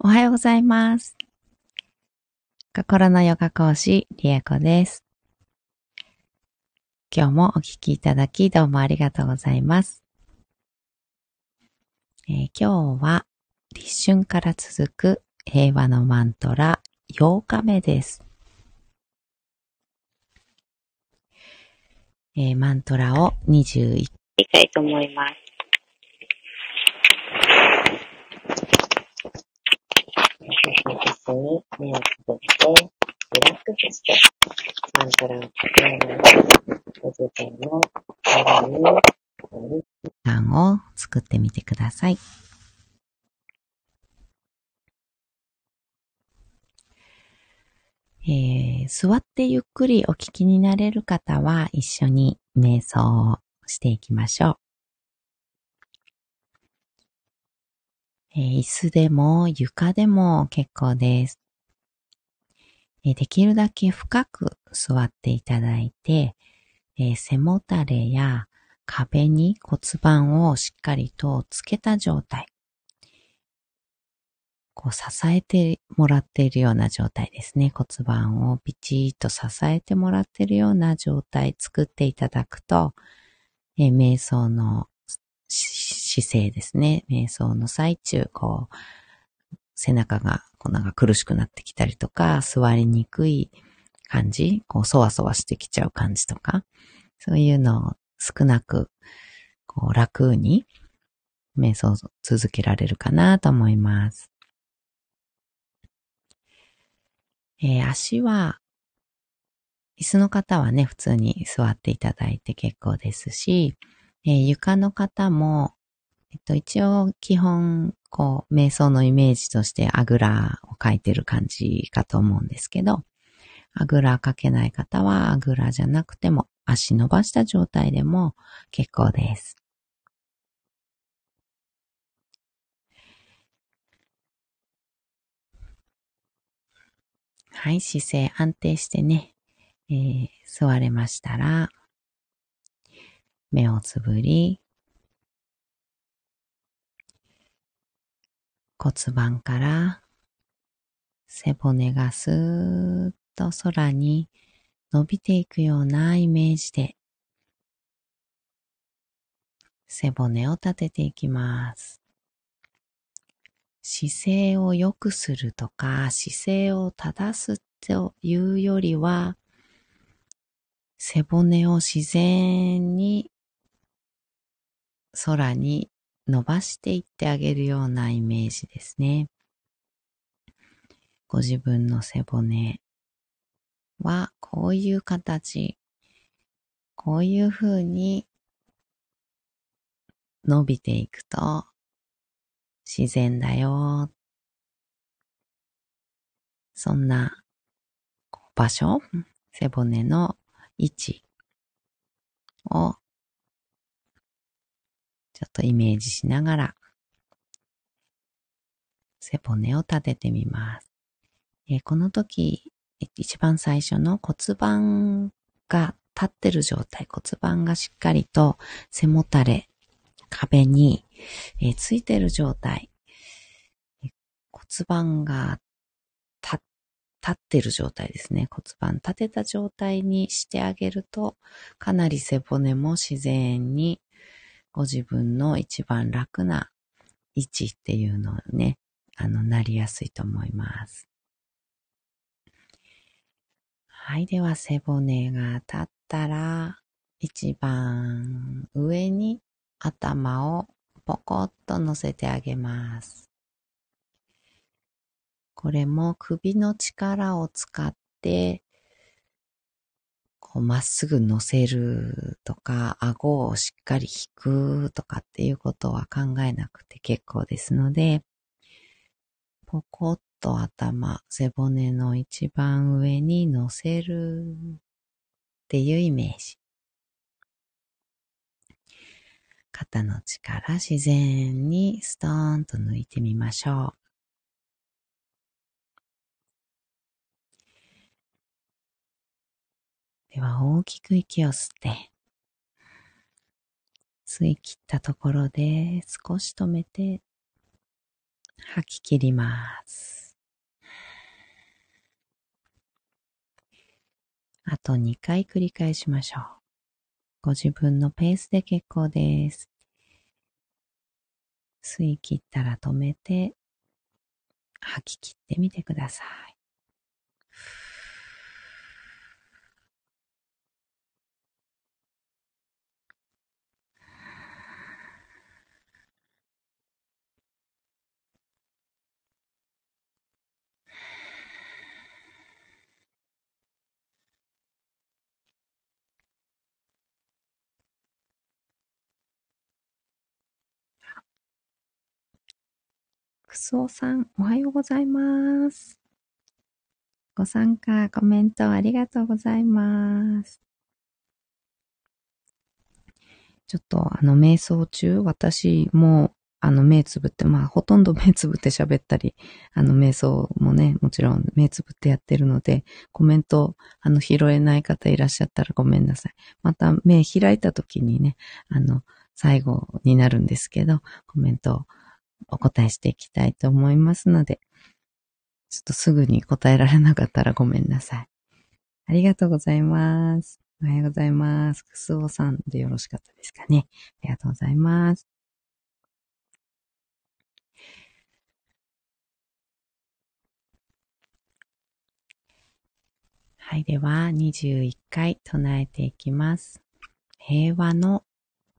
おはようございます。心のヨガ講師、リエコです。今日もお聴きいただきどうもありがとうございます。えー、今日は立春から続く平和のマントラ8日目です。えー、マントラを21回たいと思います。一緒に目をつぶって、リラックスして、マントラを書きながら、ご自身の体に、時間を作ってみてください。えー、座ってゆっくりお聞きになれる方は一緒に瞑想をしていきましょう。えー、椅子でも床でも結構です。えー、できるだけ深く座っていただいて、えー、背もたれや壁に骨盤をしっかりとつけた状態。こう支えてもらっているような状態ですね。骨盤をピチッと支えてもらっているような状態作っていただくと、えー、瞑想の姿勢ですね。瞑想の最中、こう、背中が、こうなんか苦しくなってきたりとか、座りにくい感じ、こう、そわそわしてきちゃう感じとか、そういうのを少なく、こう、楽に、瞑想を続けられるかなと思います。えー、足は、椅子の方はね、普通に座っていただいて結構ですし、えー、床の方も、えっと、一応基本、こう、瞑想のイメージとしてあぐらを書いてる感じかと思うんですけど、あぐらかけない方はあぐらじゃなくても足伸ばした状態でも結構です。はい、姿勢安定してね、えー、座れましたら、目をつぶり、骨盤から背骨がスーッと空に伸びていくようなイメージで背骨を立てていきます。姿勢を良くするとか姿勢を正すというよりは背骨を自然に空に伸ばしていってあげるようなイメージですね。ご自分の背骨はこういう形、こういう風に伸びていくと自然だよ。そんな場所、背骨の位置をちょっとイメージしながら、背骨を立ててみます。えー、この時、一番最初の骨盤が立ってる状態、骨盤がしっかりと背もたれ、壁に、えー、ついてる状態、骨盤が立ってる状態ですね。骨盤立てた状態にしてあげると、かなり背骨も自然にご自分の一番楽な位置っていうのをね、あの、なりやすいと思います。はい。では、背骨が立ったら、一番上に頭をポコッと乗せてあげます。これも首の力を使ってこうまっすぐ乗せるとか、顎をしっかり引くとかっていうことは考えなくて結構ですので、ポコッと頭、背骨の一番上に乗せるっていうイメージ。肩の力自然にストーンと抜いてみましょう。では大きく息を吸って、吸い切ったところで少し止めて、吐き切ります。あと2回繰り返しましょう。ご自分のペースで結構です。吸い切ったら止めて、吐き切ってみてください。くそおさん、おはようございます。ご参加、コメントありがとうございます。ちょっとあの、瞑想中、私もあの、目つぶって、まあ、ほとんど目つぶって喋ったり、あの、瞑想もね、もちろん目つぶってやってるので、コメント、あの、拾えない方いらっしゃったらごめんなさい。また、目開いた時にね、あの、最後になるんですけど、コメントお答えしていきたいと思いますので、ちょっとすぐに答えられなかったらごめんなさい。ありがとうございます。おはようございます。くすおさんでよろしかったですかね。ありがとうございます。はい。では、21回唱えていきます。平和の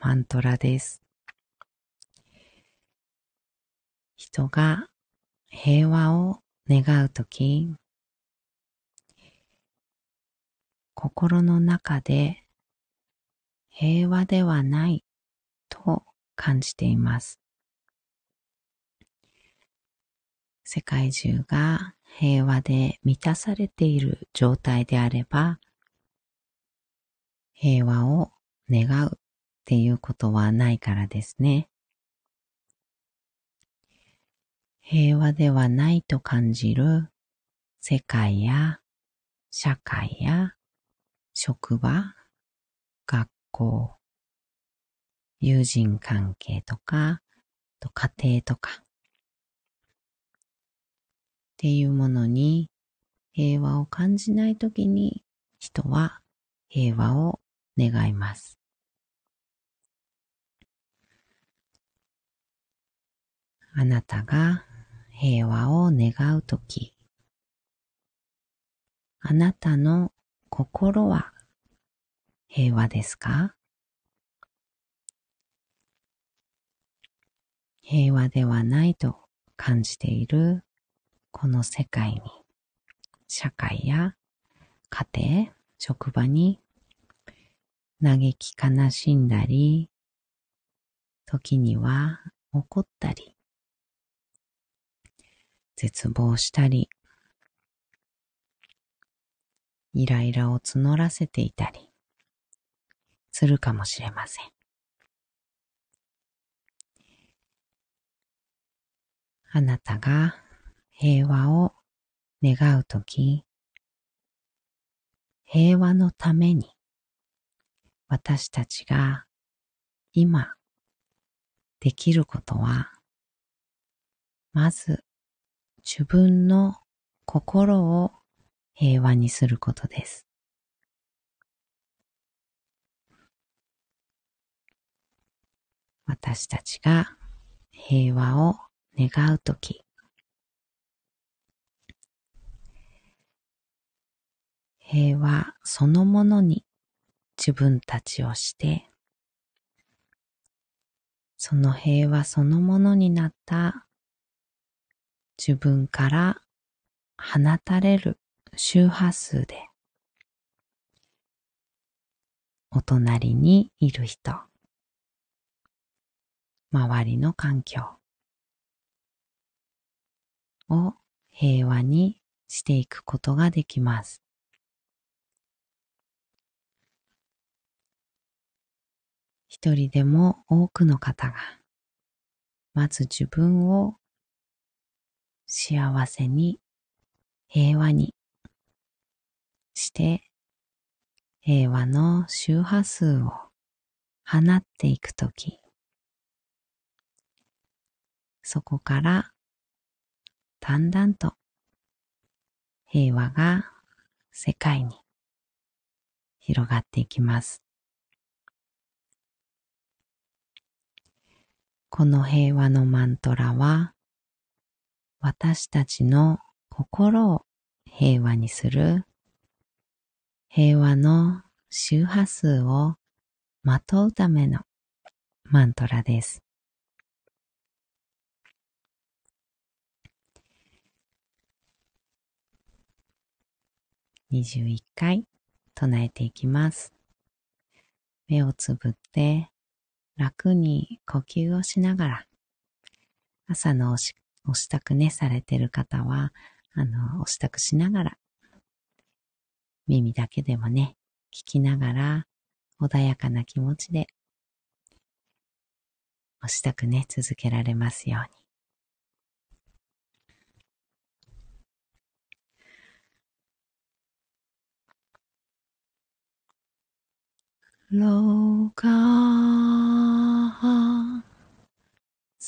マントラです。人が平和を願うとき、心の中で平和ではないと感じています。世界中が平和で満たされている状態であれば、平和を願うっていうことはないからですね。平和ではないと感じる世界や社会や職場、学校、友人関係とか、と家庭とか、っていうものに平和を感じないときに人は平和を願います。あなたが平和を願うとき、あなたの心は平和ですか？平和ではないと感じているこの世界に、社会や家庭、職場に嘆き悲しんだり、時には怒ったり、絶望したり、イライラを募らせていたりするかもしれません。あなたが平和を願うとき、平和のために私たちが今できることは、まず自分の心を平和にすることです。私たちが平和を願うとき、平和そのものに自分たちをして、その平和そのものになった自分から放たれる周波数で、お隣にいる人、周りの環境を平和にしていくことができます。一人でも多くの方が、まず自分を幸せに、平和にして平和の周波数を放っていくとき、そこからだんだんと平和が世界に広がっていきます。この平和のマントラは私たちの心を平和にする平和の周波数をまとうためのマントラです。21回唱えていきます。目をつぶって楽に呼吸をしながら朝のおお支度ねされてる方はあの、お支度しながら耳だけでもね聞きながら穏やかな気持ちでお支度ね続けられますように。ロガ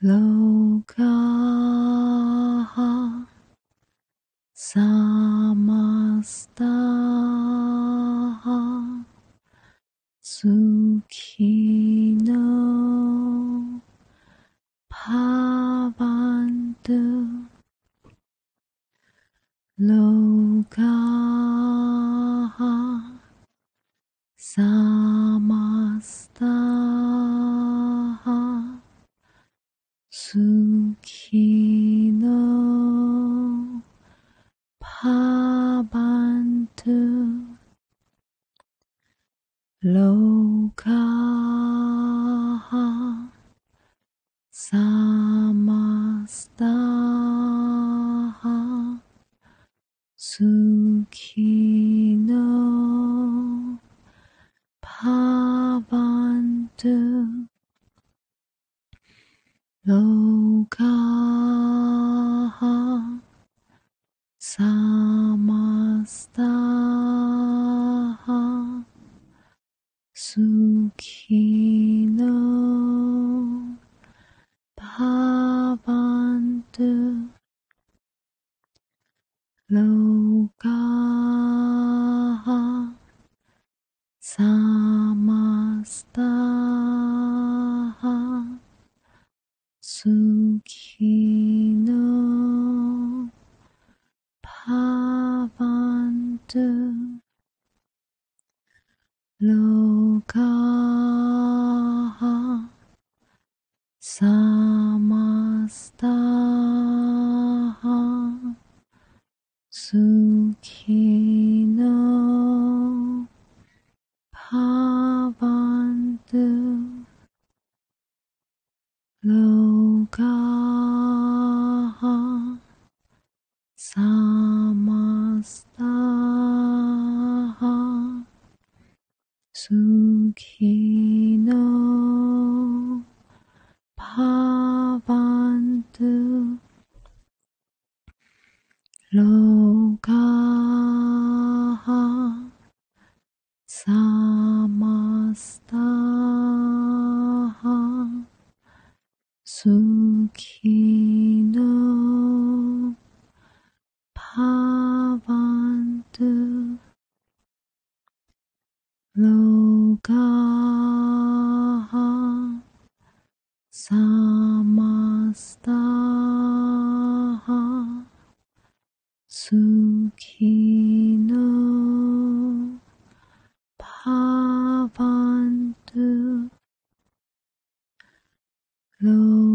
ロパバした。好きなパバンドローロ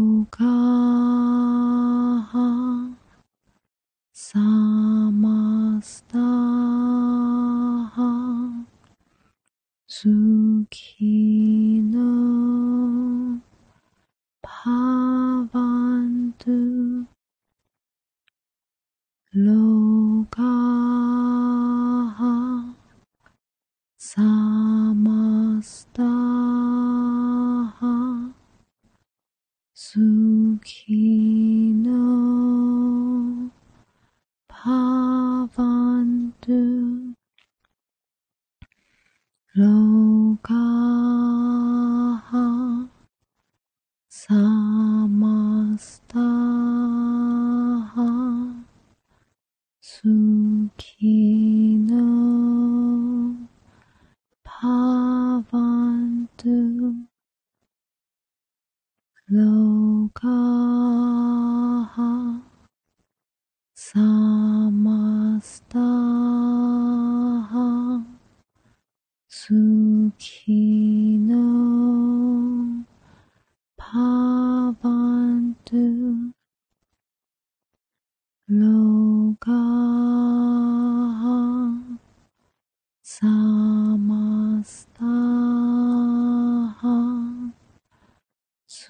好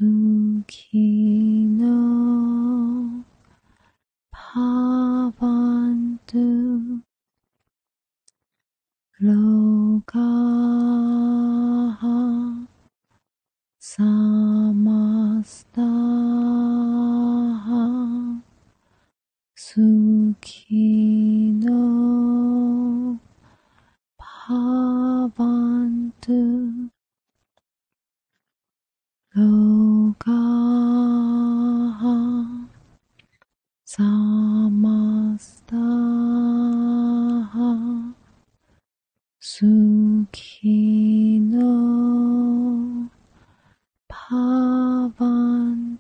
きなパワンド。ロ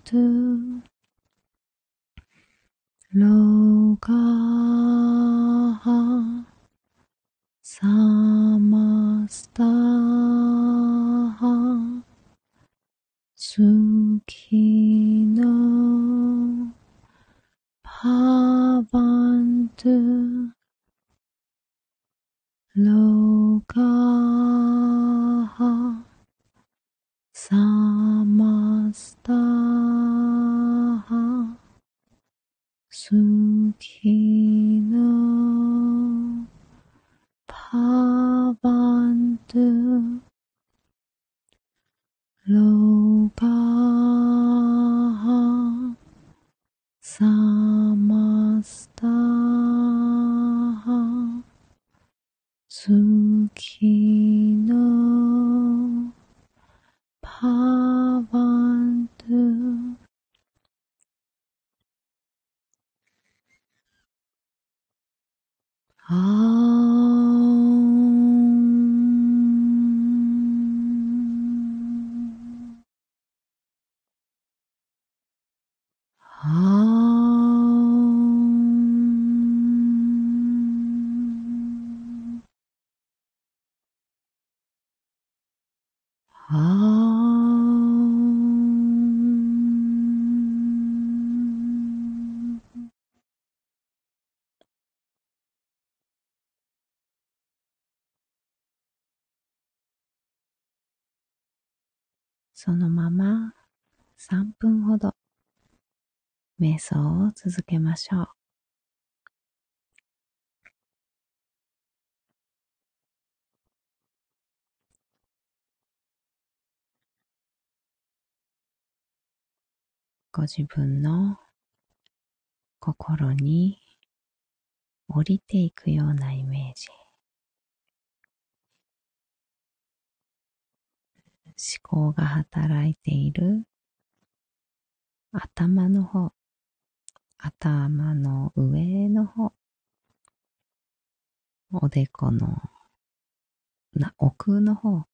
to low. さい。そのまま3分ほど瞑想を続けましょう。ご自分の心に降りていくようなイメージ。思考が働いている。頭の方、頭の上の方、おでこのな奥の方、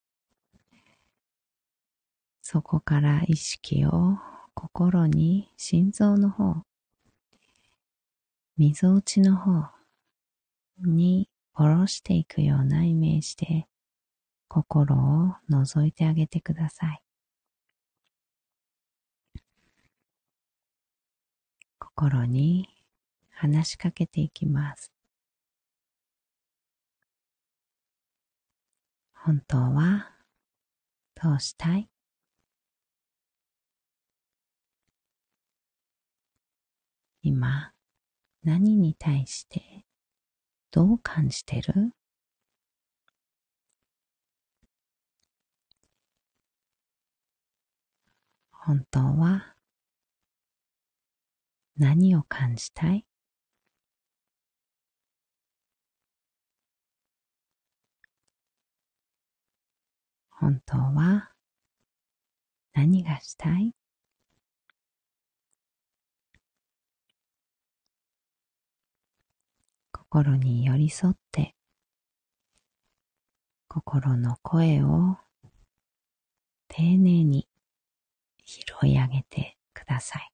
そこから意識を心に心臓の方、みぞおちの方に下ろしていくようなイメージで心を覗いてあげてください。心に話しかけていきます。本当はどうしたい？今何に対してどう感じてる？本当は何を感じたい？本当は何がしたい？心に寄り添って心の声を丁寧に拾い上げてください。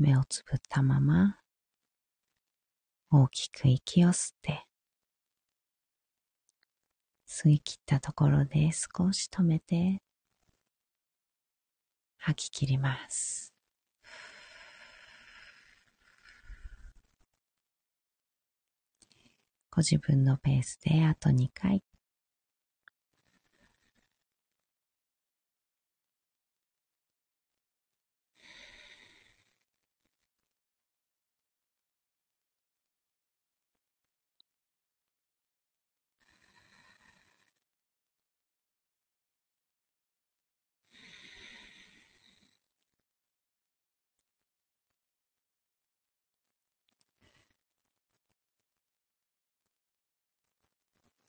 目をつぶったまま大きく息を吸って吸い切ったところで少し止めて吐き切ります。ご自分のペースであと2回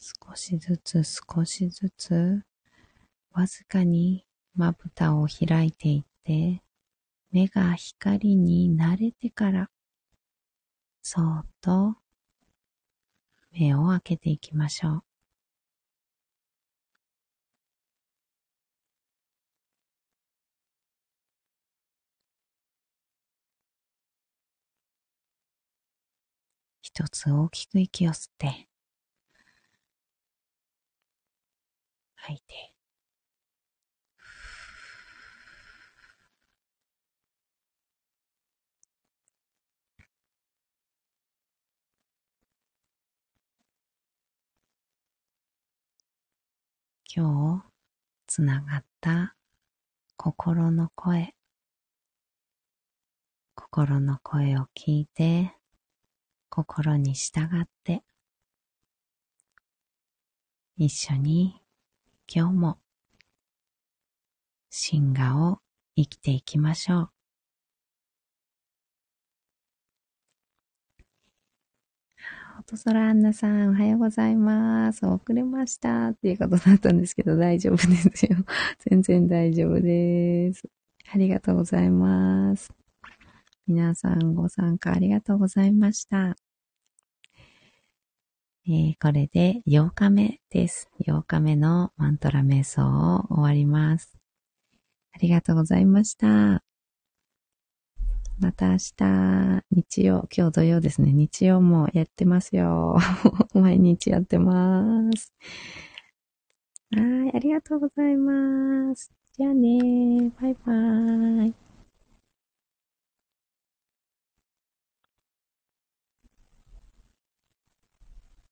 少しずつ少しずつわずかにまぶたを開いていって目が光に慣れてからそーっと目を開けていきましょう。一つ大きく息を吸って、吐いて。今日つながった心の声心の声を聞いて心に従って一緒に今日も進化を生きていきましょう。音空アンナさん、おはようございます。遅れましたっていうことだったんですけど、大丈夫ですよ。全然大丈夫です。ありがとうございます。皆さんご参加ありがとうございました。えー、これで8日目です。8日目のマントラ瞑想を終わります。ありがとうございました。また明日、日曜、今日土曜ですね。日曜もやってますよ。毎日やってます。はい、ありがとうございます。じゃあねバイバーイ。